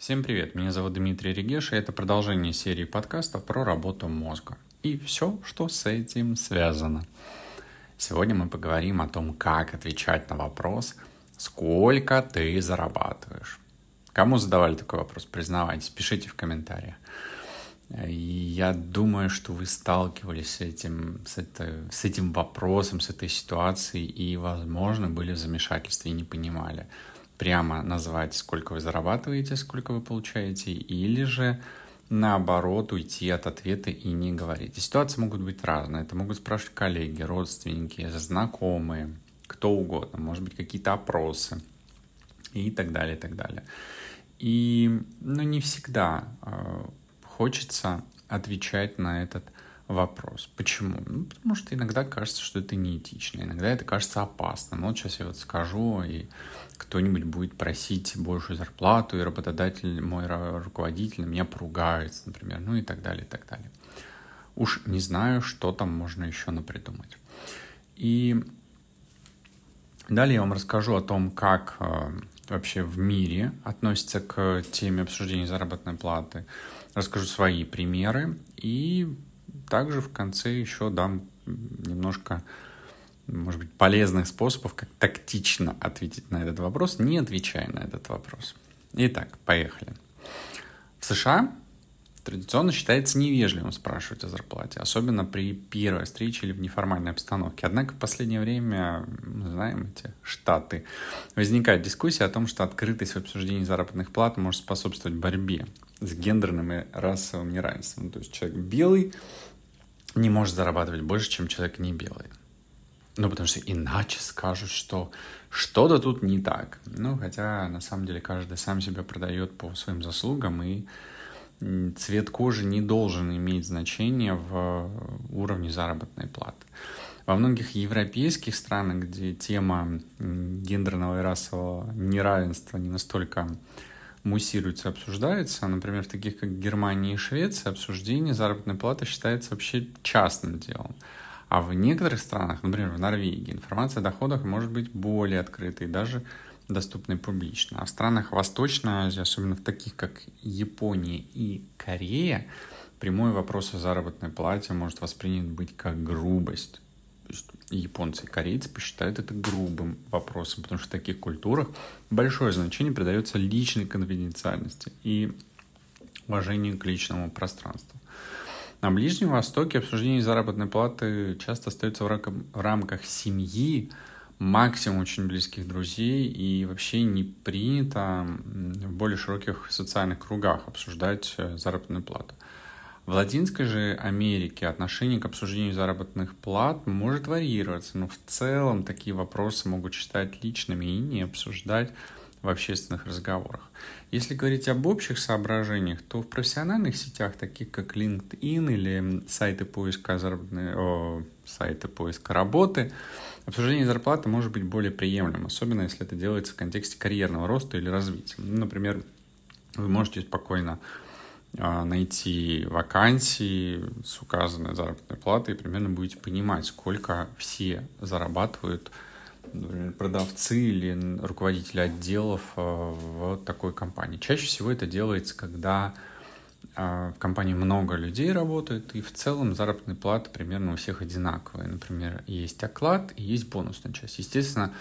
Всем привет, меня зовут Дмитрий Регеш, и это продолжение серии подкастов про работу мозга и все, что с этим связано. Сегодня мы поговорим о том, как отвечать на вопрос, сколько ты зарабатываешь. Кому задавали такой вопрос, признавайтесь, пишите в комментариях. Я думаю, что вы сталкивались с этим, с, это, с этим вопросом, с этой ситуацией, и, возможно, были в замешательстве и не понимали – прямо назвать, сколько вы зарабатываете, сколько вы получаете, или же наоборот уйти от ответа и не говорить. И ситуации могут быть разные. Это могут спрашивать коллеги, родственники, знакомые, кто угодно. Может быть, какие-то опросы и так далее, и так далее. И ну, не всегда э, хочется отвечать на этот вопрос. Почему? Ну, потому что иногда кажется, что это неэтично, иногда это кажется опасным. Вот сейчас я вот скажу, и кто-нибудь будет просить большую зарплату, и работодатель, мой руководитель меня поругается, например, ну и так далее, и так далее. Уж не знаю, что там можно еще напридумать. И далее я вам расскажу о том, как э, вообще в мире относится к теме обсуждения заработной платы. Расскажу свои примеры и также в конце еще дам немножко, может быть, полезных способов, как тактично ответить на этот вопрос, не отвечая на этот вопрос. Итак, поехали. В США традиционно считается невежливым спрашивать о зарплате, особенно при первой встрече или в неформальной обстановке. Однако в последнее время, знаем эти штаты, возникает дискуссия о том, что открытость в обсуждении заработных плат может способствовать борьбе с гендерным и расовым неравенством. То есть человек белый не может зарабатывать больше, чем человек не белый. Ну, потому что иначе скажут, что что-то тут не так. Ну, хотя на самом деле каждый сам себя продает по своим заслугам, и цвет кожи не должен иметь значения в уровне заработной платы. Во многих европейских странах, где тема гендерного и расового неравенства не настолько муссируется, обсуждается. Например, в таких как Германия и Швеция обсуждение заработной платы считается вообще частным делом. А в некоторых странах, например, в Норвегии, информация о доходах может быть более открытой, даже доступной публично. А в странах Восточной Азии, особенно в таких как Япония и Корея, прямой вопрос о заработной плате может воспринят быть как грубость есть японцы и корейцы посчитают это грубым вопросом, потому что в таких культурах большое значение придается личной конфиденциальности и уважению к личному пространству. На Ближнем Востоке обсуждение заработной платы часто остается в рамках семьи, максимум очень близких друзей, и вообще не принято в более широких социальных кругах обсуждать э, заработную плату. В Латинской же Америке отношение к обсуждению заработных плат может варьироваться, но в целом такие вопросы могут считать личными и не обсуждать в общественных разговорах. Если говорить об общих соображениях, то в профессиональных сетях, таких как LinkedIn или сайты поиска заработной, о, сайты поиска работы, обсуждение зарплаты может быть более приемлемым, особенно если это делается в контексте карьерного роста или развития. Например, вы можете спокойно а, найти вакансии с указанной заработной платой, и примерно будете понимать, сколько все зарабатывают продавцы или руководители отделов а, в такой компании. Чаще всего это делается, когда а, в компании много людей работает, и в целом заработная плата примерно у всех одинаковая. Например, есть оклад и есть бонусная часть. Естественно,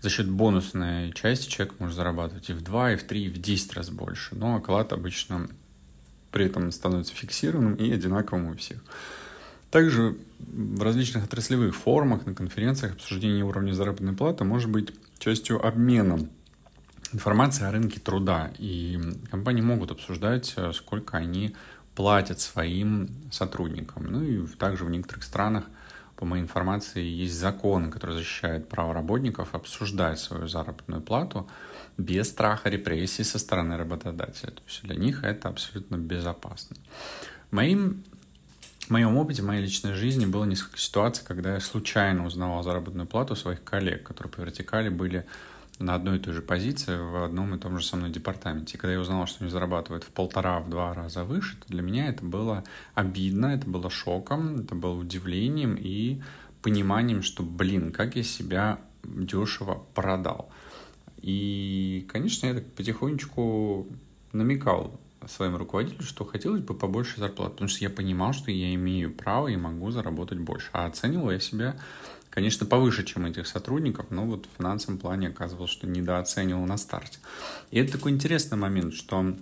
за счет бонусной части человек может зарабатывать и в 2, и в 3, и в 10 раз больше. Но оклад обычно при этом становится фиксированным и одинаковым у всех. Также в различных отраслевых формах, на конференциях обсуждение уровня заработной платы может быть частью обмена информации о рынке труда. И компании могут обсуждать, э, сколько они платят своим сотрудникам. Ну и также в некоторых странах, по моей информации, есть законы, которые защищают право работников обсуждать свою заработную плату без страха репрессий со стороны работодателя. То есть для них это абсолютно безопасно. Моим в моем опыте, в моей личной жизни было несколько ситуаций, когда я случайно узнавал заработную плату своих коллег, которые по вертикали были на одной и той же позиции в одном и том же со мной департаменте. И когда я узнал, что они зарабатывают в полтора, в два раза выше, то для меня это было обидно, это было шоком, это было удивлением и пониманием, что, блин, как я себя дешево продал. И, конечно, я так потихонечку намекал своим руководителю, что хотелось бы побольше зарплаты, потому что я понимал, что я имею право и могу заработать больше. А оценивал я себя, конечно, повыше, чем этих сотрудников, но вот в финансовом плане оказывалось, что недооценивал на старте. И это такой интересный момент, что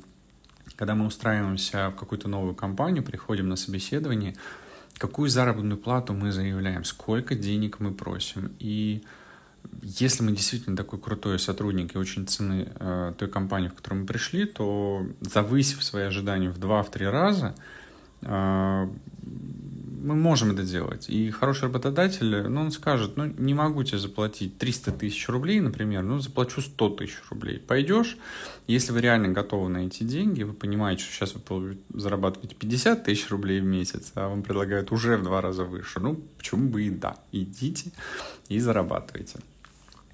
когда мы устраиваемся в какую-то новую компанию, приходим на собеседование, какую заработную плату мы заявляем, сколько денег мы просим. И если мы действительно такой крутой сотрудник и очень цены э, той компании, в которую мы пришли, то завысив свои ожидания в 2-3 раза, э, мы можем это делать. И хороший работодатель, ну, он скажет, ну, не могу тебе заплатить 300 тысяч рублей, например, ну, заплачу 100 тысяч рублей. Пойдешь, если вы реально готовы на эти деньги, вы понимаете, что сейчас вы зарабатываете 50 тысяч рублей в месяц, а вам предлагают уже в два раза выше, ну, почему бы и да, идите и зарабатывайте.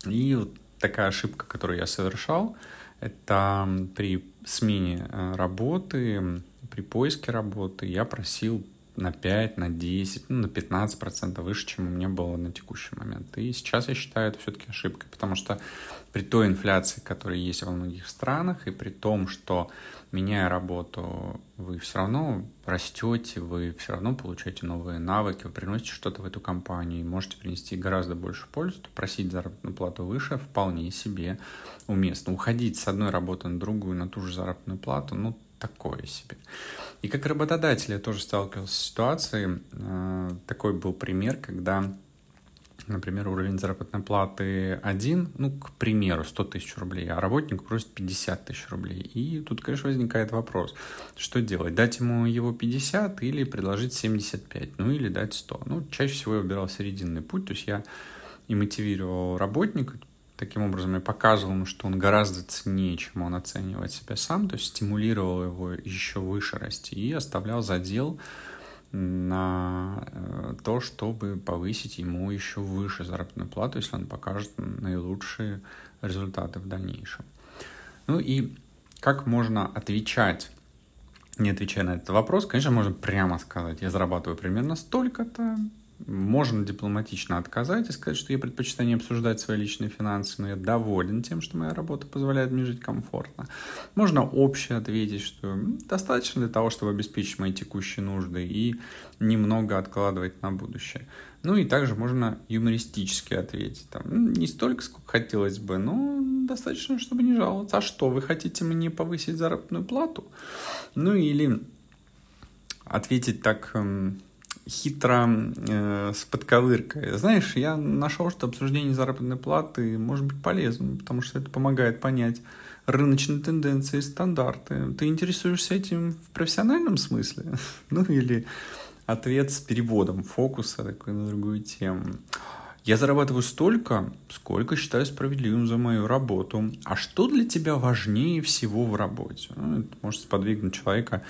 И вот такая ошибка, которую я совершал, это при смене э, работы, при поиске работы я просил на 5, на 10, ну, на 15 процентов выше, чем у меня было на текущий момент. И сейчас я считаю это все-таки ошибкой, потому что при той инфляции, которая есть во многих странах, и при том, что меняя работу, вы все равно растете, вы все равно получаете новые навыки, вы приносите что-то в эту компанию и можете принести гораздо больше пользы, то просить заработную плату выше вполне себе уместно. Уходить с одной работы на другую на ту же заработную плату, ну, такое себе. И как работодатель я тоже сталкивался с ситуацией. Э, такой был пример, когда, например, уровень заработной платы один, ну, к примеру, 100 тысяч рублей, а работник просит 50 тысяч рублей. И тут, конечно, возникает вопрос, что делать? Дать ему его 50 или предложить 75, ну или дать 100. Ну, чаще всего я выбирал серединный путь, то есть я и мотивировал работника, Таким образом, я показывал ему, что он гораздо ценнее, чем он оценивает себя сам, то есть стимулировал его еще выше расти и оставлял задел на э, то, чтобы повысить ему еще выше заработную плату, если он покажет наилучшие результаты в дальнейшем. Ну и как можно отвечать, не отвечая на этот вопрос, конечно, можно прямо сказать, я зарабатываю примерно столько-то, можно дипломатично отказать и сказать, что я предпочитаю не обсуждать свои личные финансы, но я доволен тем, что моя работа позволяет мне жить комфортно. Можно общее ответить, что достаточно для того, чтобы обеспечить мои текущие нужды и немного откладывать на будущее. Ну и также можно юмористически ответить. Там, не столько, сколько хотелось бы, но достаточно, чтобы не жаловаться. А что, вы хотите мне повысить заработную плату? Ну или ответить так эм, хитро э, с подковыркой. Знаешь, я нашел, что обсуждение заработной платы может быть полезным, потому что это помогает понять рыночные тенденции стандарты. Ты интересуешься этим в профессиональном смысле? ну или ответ с переводом фокуса такой на другую тему. Я зарабатываю столько, сколько считаю справедливым за мою работу. А что для тебя важнее всего в работе? Ну, это может сподвигнуть человека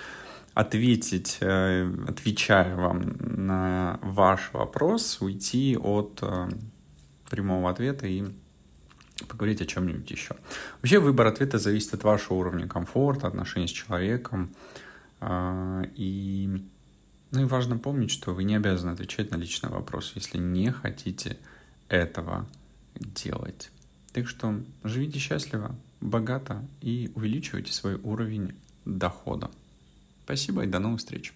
ответить, э, отвечая вам на ваш вопрос, уйти от э, прямого ответа и поговорить о чем-нибудь еще. Вообще выбор ответа зависит от вашего уровня комфорта, отношений с человеком. Э, и, ну и важно помнить, что вы не обязаны отвечать на личный вопрос, если не хотите этого делать. Так что живите счастливо, богато и увеличивайте свой уровень дохода. Спасибо и до новых встреч.